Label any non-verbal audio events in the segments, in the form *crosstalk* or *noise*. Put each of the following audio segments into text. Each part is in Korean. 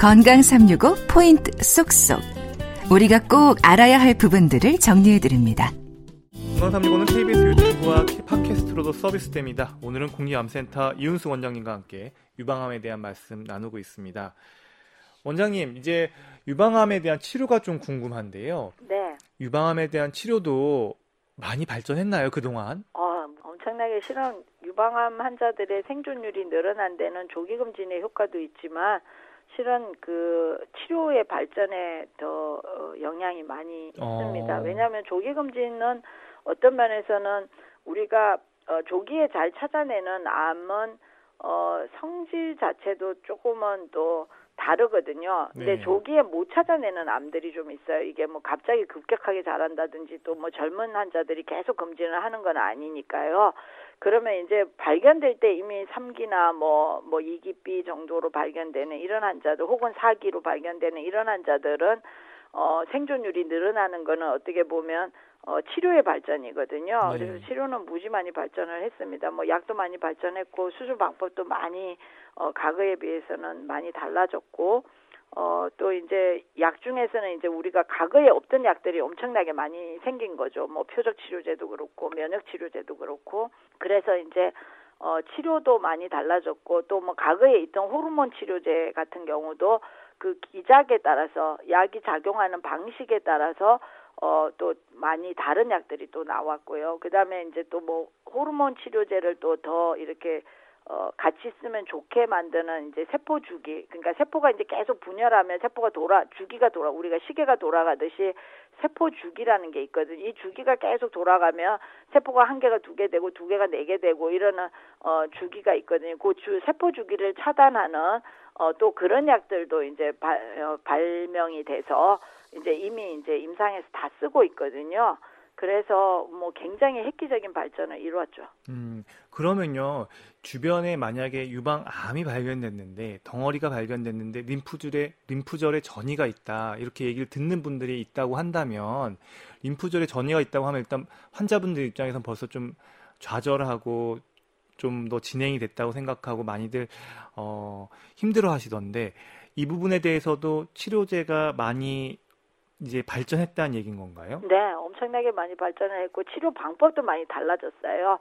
건강 365 포인트 쏙쏙. 우리가 꼭 알아야 할 부분들을 정리해 드립니다. 건강 365는 KBS 유튜브와 팟캐스트로도 서비스됩니다. 오늘은 국립암센터 이윤수 원장님과 함께 유방암에 대한 말씀 나누고 있습니다. 원장님, 이제 유방암에 대한 치료가 좀 궁금한데요. 네. 유방암에 대한 치료도 많이 발전했나요, 그동안? 어, 엄청나게 실은 유방암 환자들의 생존율이 늘어난 데는 조기금진의 효과도 있지만 실은 그 치료의 발전에 더 어, 영향이 많이 있습니다. 어. 왜냐하면 조기금진은 어떤 면에서는 우리가 어, 조기에 잘 찾아내는 암은 어, 성질 자체도 조금은 또 다르거든요. 근데 네. 조기에 못 찾아내는 암들이 좀 있어요. 이게 뭐 갑자기 급격하게 자란다든지 또 뭐 젊은 환자들이 계속 검진을 하는 건 아니니까요. 그러면 이제 발견될 때 이미 3기나 뭐, 뭐 2기 B 정도로 발견되는 이런 환자들 혹은 4기로 발견되는 이런 환자들은 어, 생존율이 늘어나는 거는 어떻게 보면 어, 치료의 발전이거든요. 네. 그래서 치료는 무지 많이 발전을 했습니다. 뭐 약도 많이 발전했고 수술 방법도 많이 어, 과거에 비해서는 많이 달라졌고 어, 또 이제 약 중에서는 이제 우리가 과거에 없던 약들이 엄청나게 많이 생긴 거죠. 뭐 표적 치료제도 그렇고 면역 치료제도 그렇고 그래서 이제 어, 치료도 많이 달라졌고 또 뭐 과거에 있던 호르몬 치료제 같은 경우도 그 기작에 따라서 약이 작용하는 방식에 따라서 어, 또 많이 다른 약들이 또 나왔고요. 그 다음에 이제 또 뭐 호르몬 치료제를 또 더 이렇게 어, 같이 쓰면 좋게 만드는 이제 세포 주기. 그러니까 세포가 이제 계속 분열하면 세포가 돌아, 주기가 돌아, 우리가 시계가 돌아가듯이 세포 주기라는 게 있거든요. 이 주기가 계속 돌아가면 세포가 한 개가 두 개 되고 두 개가 네 개 되고 이러는 어, 주기가 있거든요. 그 주, 세포 주기를 차단하는 어, 또 그런 약들도 이제 발, 어, 발명이 돼서 이제 이미 이제 임상에서 다 쓰고 있거든요. 그래서 뭐 굉장히 획기적인 발전을 이루었죠. 음, 그러면요, 주변에 만약에 유방암이 발견됐는데, 덩어리가 발견됐는데, 림프절에, 림프절에 전이가 있다, 이렇게 얘기를 듣는 분들이 있다고 한다면, 림프절에 전이가 있다고 하면 일단 환자분들 입장에선 벌써 좀 좌절하고, 좀 더 진행이 됐다고 생각하고 많이들, 어, 힘들어 하시던데, 이 부분에 대해서도 치료제가 많이 이제 발전했다는 얘기인 건가요? 네, 엄청나게 많이 발전을 했고 치료 방법도 많이 달라졌어요.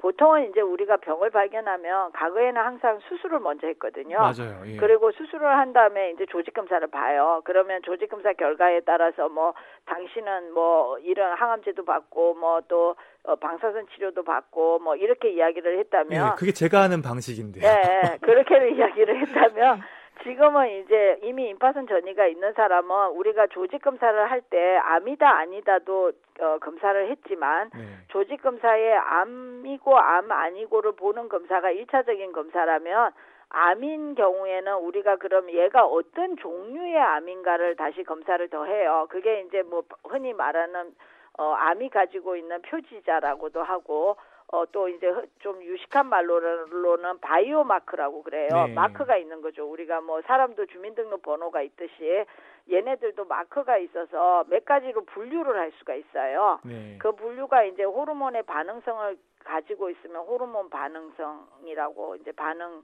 보통은 이제 우리가 병을 발견하면 과거에는 항상 수술을 먼저 했거든요. 맞아요. 예. 그리고 수술을 한 다음에 이제 조직 검사를 봐요. 그러면 조직 검사 결과에 따라서 뭐 당신은 뭐 이런 항암제도 받고 뭐또 어, 방사선 치료도 받고 뭐 이렇게 이야기를 했다면 예, 그게 제가 하는 방식인데요. 네, 그렇게 *laughs* 이야기를 했다면 *laughs* 지금은 이제 이미 임파선 전이가 있는 사람은 우리가 조직 검사를 할 때 암이다 아니다도 어, 검사를 했지만 네. 조직 검사에 암이고 암 아니고를 보는 검사가 일차적인 검사라면 암인 경우에는 우리가 그럼 얘가 어떤 종류의 암인가를 다시 검사를 더 해요. 그게 이제 뭐 흔히 말하는 어, 암이 가지고 있는 표지자라고도 하고 어, 또 이제 허- 좀 유식한 말로는 바이오 마크라고 그래요. 네. 마크가 있는 거죠. 우리가 뭐 사람도 주민등록 번호가 있듯이 얘네들도 마크가 있어서 몇 가지로 분류를 할 수가 있어요. 네. 그 분류가 이제 호르몬의 반응성을 가지고 있으면 호르몬 반응성이라고 이제 반응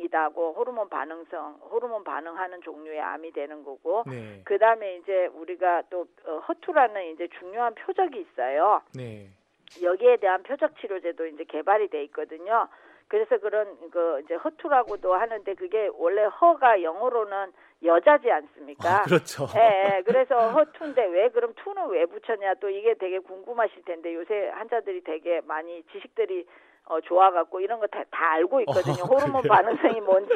이다고 호르몬 반응성, 호르몬 반응하는 종류의 암이 되는 거고 네. 그 다음에 이제 우리가 또 어, 허투라는 이제 중요한 표적이 있어요. 네. 여기에 대한 표적 치료제도 이제 개발이 돼 있거든요. 그래서 그런 그 이제 허투라고도 하는데 그게 원래 허가 영어로는 여자지 않습니까? 아, 그렇죠. 예, 예. 그래서 허투인데 왜 그럼 투는 왜 붙였냐 또 이게 되게 궁금하실 텐데 요새 환자들이 되게 많이 지식들이 어, 좋아갖고 이런 거다 알고 있거든요. 어, 호르몬 그래요? 반응성이 뭔지,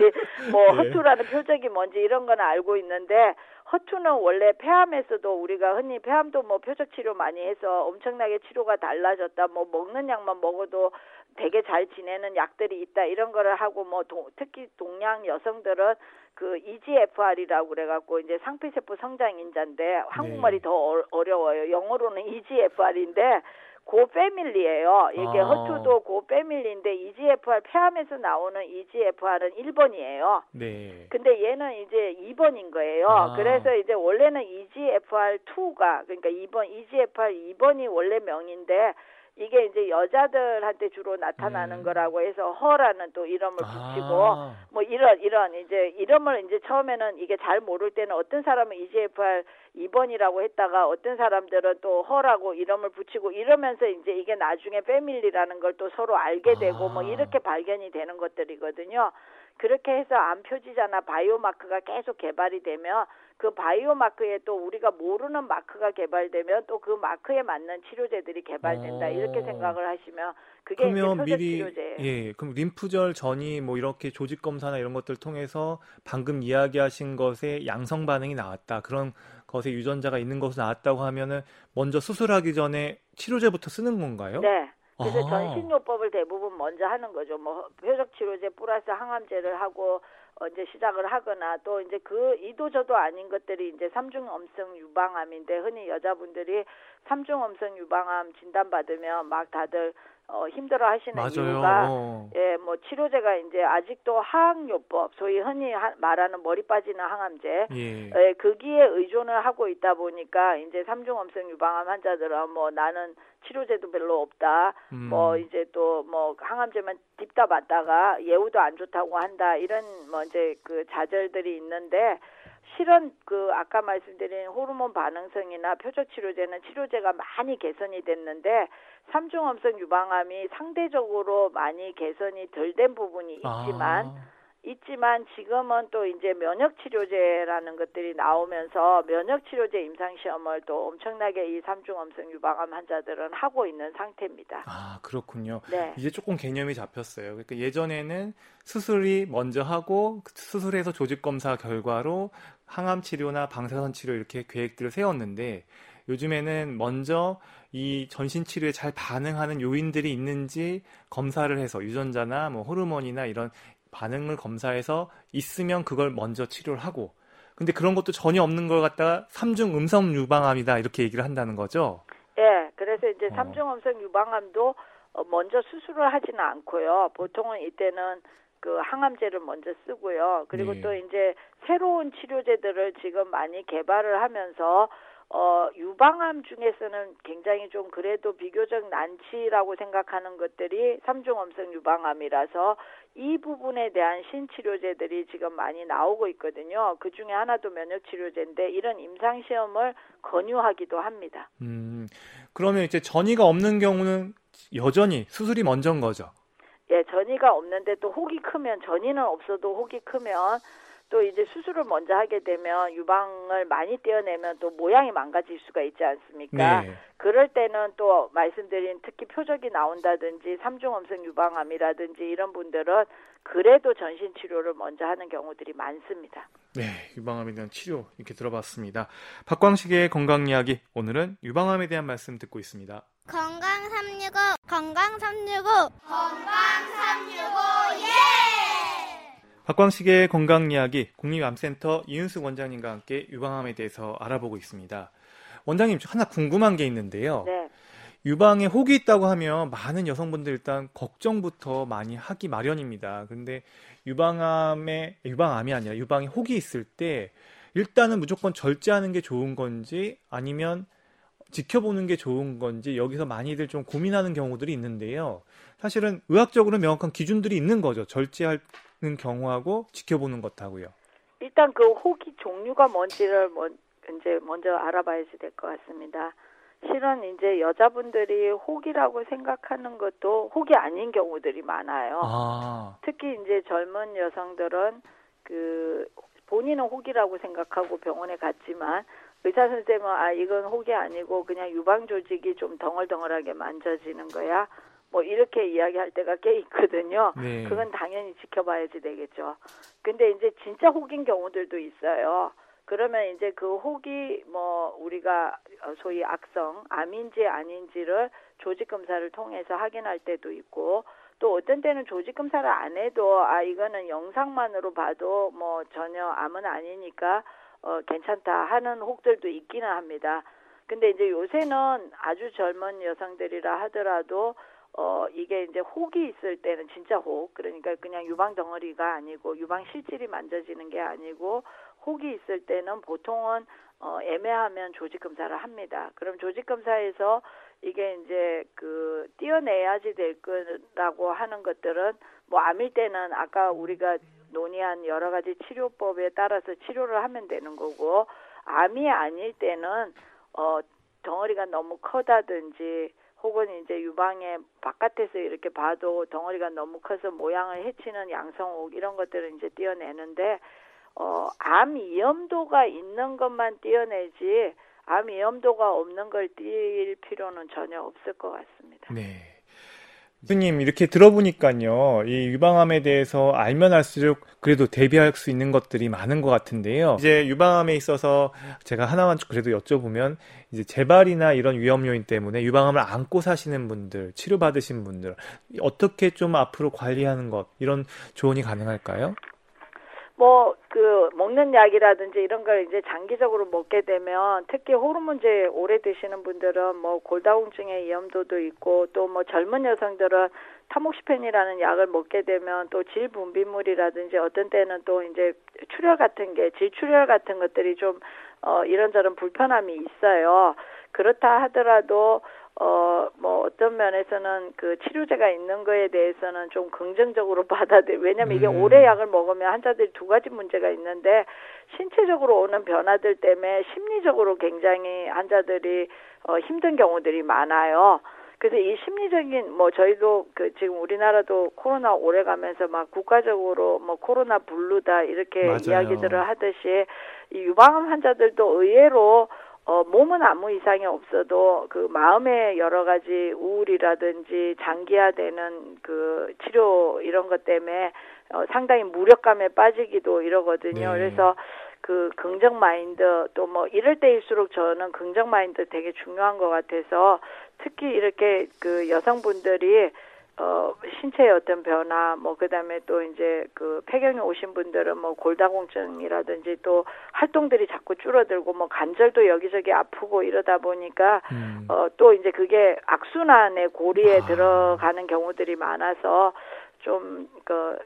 뭐 *laughs* 예. 허투라는 표적이 뭔지 이런 거는 알고 있는데 허투는 원래 폐암에서도 우리가 흔히 폐암도 뭐 표적 치료 많이 해서 엄청나게 치료가 달라졌다. 뭐 먹는 약만 먹어도 되게 잘 지내는 약들이 있다. 이런 거를 하고 뭐 도- 특히 동양 여성들은 그 EGFR이라고 그래갖고 이제 상피세포 성장 인자인데 한국말이 네. 더 어- 어려워요. 영어로는 EGFR인데 고 패밀리예요. 이게 아. 허투도 고 패밀리인데 EGFR 폐암에서 나오는 EGFR은 1번이에요. 네. 근데 얘는 이제 2번인 거예요. 아. 그래서 이제 원래는 EGFR2가 그러니까 2번 EGFR 2번이 원래 명인데 이게 이제 여자들한테 주로 나타나는 음. 거라고 해서 허라는 또 이름을 붙이고 아, 뭐 이런 이런 이제 이름을 이제 처음에는 이게 잘 모를 때는 어떤 사람은 EGFR 2번이라고 했다가 어떤 사람들은 또 허라고 이름을 붙이고 이러면서 이제 이게 나중에 패밀리라는 걸 또 서로 알게 되고 뭐 아. 이렇게 발견이 되는 것들이거든요. 그렇게 해서 암 표지자나 바이오 마크가 계속 개발이 되면 그 바이오 마크에 또 우리가 모르는 마크가 개발되면 또 그 마크에 맞는 치료제들이 개발된다 어. 이렇게 생각을 하시면 그게 그러면 미리 치료제예요. 예, 그럼 림프절 전이 뭐 이렇게 조직 검사나 이런 것들 통해서 방금 이야기하신 것에 양성 반응이 나왔다. 그런 것에 유전자가 있는 것으로 나왔다고 하면은 먼저 수술하기 전에 치료제부터 쓰는 건가요? 네. 그래서 아. 전신요법을 대부분 먼저 하는 거죠. 뭐 표적 치료제 플러스 항암제를 하고 어, 이제 시작을 하거나 또 이제 그 이도저도 아닌 것들이 이제 삼중 엄성 유방암인데 흔히 여자분들이 삼중 엄성 유방암 진단 받으면 막 다들 어, 힘들어 하시는 맞아요. 이유가 어. 예, 뭐 치료제가 이제 아직도 항요법, 소위 흔히 하- 말하는 머리 빠지는 항암제, 예. 예, 거기에 의존을 하고 있다 보니까 이제 삼중 엄성 유방암 환자들은 뭐 나는 치료제도 별로 없다. 음. 뭐 이제 또 뭐 항암제만 딥다 맞다가 예후도 안 좋다고 한다. 이런 뭐 이제 그 좌절들이 있는데 실은 그 아까 말씀드린 호르몬 반응성이나 표적 치료제는 치료제가 많이 개선이 됐는데 삼중 엄성 유방암이 상대적으로 많이 개선이 덜 된 부분이 있지만 아. 있지만 지금은 또 이제 면역 치료제라는 것들이 나오면서 면역 치료제 임상 시험을 또 엄청나게 이 삼중 엄성 유방암 환자들은 하고 있는 상태입니다. 아, 그렇군요. 네. 이제 조금 개념이 잡혔어요. 그러니까 예전에는 수술이 먼저 하고 그 수술해서 조직 검사 결과로 항암 치료나 방사선 치료 이렇게 계획들을 세웠는데 요즘에는 먼저 이 전신 치료에 잘 반응하는 요인들이 있는지 검사를 해서 유전자나 뭐 호르몬이나 이런 반응을 검사해서 있으면 그걸 먼저 치료를 하고 근데 그런 것도 전혀 없는 걸 갖다가 삼중 음성 유방암이다 이렇게 얘기를 한다는 거죠. 예, 그래서 이제 어. 삼중 엄성 유방암도 어, 먼저 수술을 하지는 않고요. 보통은 이때는 그 항암제를 먼저 쓰고요. 그리고 네. 또 이제 새로운 치료제들을 지금 많이 개발을 하면서 어, 유방암 중에서는 굉장히 좀 그래도 비교적 난치라고 생각하는 것들이 삼중 엄성 유방암이라서 이 부분에 대한 신치료제들이 지금 많이 나오고 있거든요. 그 중에 하나도 면역 치료제인데 이런 임상 시험을 권유하기도 합니다. 음, 그러면 이제 전이가 없는 경우는 여전히 수술이 먼저인 거죠. 예, 전이가 없는데 또 혹이 크면 전이는 없어도 혹이 크면 또 이제 수술을 먼저 하게 되면 유방을 많이 떼어내면 또 모양이 망가질 수가 있지 않습니까? 네. 그럴 때는 또 말씀드린 특히 표적이 나온다든지 삼중 엄성 유방암이라든지 이런 분들은 그래도 전신 치료를 먼저 하는 경우들이 많습니다. 네, 유방암에 대한 치료 이렇게 들어봤습니다. 박광식의 건강 이야기 오늘은 유방암에 대한 말씀 듣고 있습니다. 건강 365 건강 365 박광식의 건강 이야기 국립암센터 이윤숙 원장님과 함께 유방암에 대해서 알아보고 있습니다. 원장님 하나 궁금한 게 있는데요. 네. 유방에 혹이 있다고 하면 많은 여성분들 일단 걱정부터 많이 하기 마련입니다. 근데 유방암에 유방암이 아니라 유방에 혹이 있을 때 일단은 무조건 절제하는 게 좋은 건지 아니면 지켜보는 게 좋은 건지 여기서 많이들 좀 고민하는 경우들이 있는데요. 사실은 의학적으로 명확한 기준들이 있는 거죠. 절제하 는 경우하고 지켜보는 것하고요. 일단 그 혹이 종류가 뭔지를 먼, 이제 먼저 알아봐야지 될 것 같습니다. 실은 이제 여자분들이 혹이라고 생각하는 것도 혹이 아닌 경우들이 많아요. 아, 특히 이제 젊은 여성들은 그 본인은 혹이라고 생각하고 병원에 갔지만 의사 선생님은 아 이건 혹이 아니고 그냥 유방 조직이 좀 덩얼덩얼하게 만져지는 거야. 뭐 이렇게 이야기할 때가 꽤 있거든요. 네. 그건 당연히 지켜봐야지 되겠죠. 근데 이제 진짜 혹인 경우들도 있어요. 그러면 이제 그 혹이 뭐 우리가 소위 악성 암인지 아닌지를 조직 검사를 통해서 확인할 때도 있고 또 어떤 때는 조직 검사를 안 해도 아 이거는 영상만으로 봐도 뭐 전혀 암은 아니니까 어 괜찮다 하는 혹들도 있기는 합니다. 근데 이제 요새는 아주 젊은 여성들이라 하더라도 어 이게 이제 혹이 있을 때는 진짜 혹 그러니까 그냥 유방 덩어리가 아니고 유방 실질이 만져지는 게 아니고 혹이 있을 때는 보통은 어, 애매하면 조직 검사를 합니다. 그럼 조직 검사에서 이게 이제 그 띄어내야지 될 거라고 하는 것들은 뭐 암일 때는 아까 우리가 논의한 여러 가지 치료법에 따라서 치료를 하면 되는 거고 암이 아닐 때는 어 덩어리가 너무 커다든지 혹은 이제 유방의 바깥에서 이렇게 봐도 덩어리가 너무 커서 모양을 해치는 양성옥 이런 것들을 이제 띄어내는데 어, 암 위험도가 있는 것만 띄어내지 암 위험도가 없는 걸 띄일 필요는 전혀 없을 것 같습니다. 네. 교수님 이렇게 들어보니까요 이 유방암에 대해서 알면 알수록 그래도 대비할 수 있는 것들이 많은 것 같은데요 이제 유방암에 있어서 제가 하나만 그래도 여쭤보면 이제 재발이나 이런 위험 요인 때문에 유방암을 안고 사시는 분들 치료 받으신 분들 어떻게 좀 앞으로 관리하는 것 이런 조언이 가능할까요? 뭐, 그, 먹는 약이라든지 이런 걸 이제 장기적으로 먹게 되면 특히 호르몬제 오래 드시는 분들은 뭐 골다공증의 위험도도 있고 또 뭐 젊은 여성들은 타목시펜이라는 약을 먹게 되면 또 질분비물이라든지 어떤 때는 또 이제 출혈 같은 게 질출혈 같은 것들이 좀 어, 이런저런 불편함이 있어요. 그렇다 하더라도 어, 뭐, 어떤 면에서는 그 치료제가 있는 거에 대해서는 좀 긍정적으로 *laughs* 받아들, 왜냐면 이게 음. 오래 약을 먹으면 환자들이 두 가지 문제가 있는데, 신체적으로 오는 변화들 때문에 심리적으로 굉장히 환자들이 어, 힘든 경우들이 많아요. 그래서 이 심리적인 뭐 저희도 그 지금 우리나라도 코로나 오래 가면서 막 국가적으로 뭐 코로나 블루다 이렇게 맞아요. 이야기들을 하듯이 이 유방암 환자들도 의외로 어, 몸은 아무 이상이 없어도 그 마음의 여러 가지 우울이라든지 장기화되는 그 치료 이런 것 때문에 어, 상당히 무력감에 빠지기도 이러거든요. 네. 그래서 그 긍정 마인드 또 뭐 이럴 때일수록 저는 긍정 마인드 되게 중요한 것 같아서 특히 이렇게 그 여성분들이 어, 신체의 어떤 변화, 뭐, 그 다음에 또 이제 그 폐경에 오신 분들은 뭐 골다공증이라든지 또 활동들이 자꾸 줄어들고 뭐 관절도 여기저기 아프고 이러다 보니까, 음. 어, 또 이제 그게 악순환의 고리에 아. 들어가는 경우들이 많아서 좀, 그,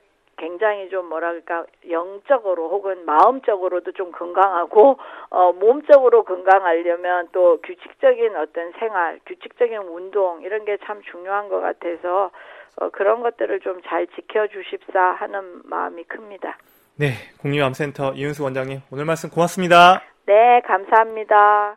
굉장히 좀 뭐랄까 영적으로 혹은 마음적으로도 좀 건강하고 어 몸적으로 건강하려면 또 규칙적인 어떤 생활, 규칙적인 운동 이런 게 참 중요한 것 같아서 어 그런 것들을 좀 잘 지켜 주십사 하는 마음이 큽니다. 네, 국립암센터 이은수 원장님 오늘 말씀 고맙습니다. 네, 감사합니다.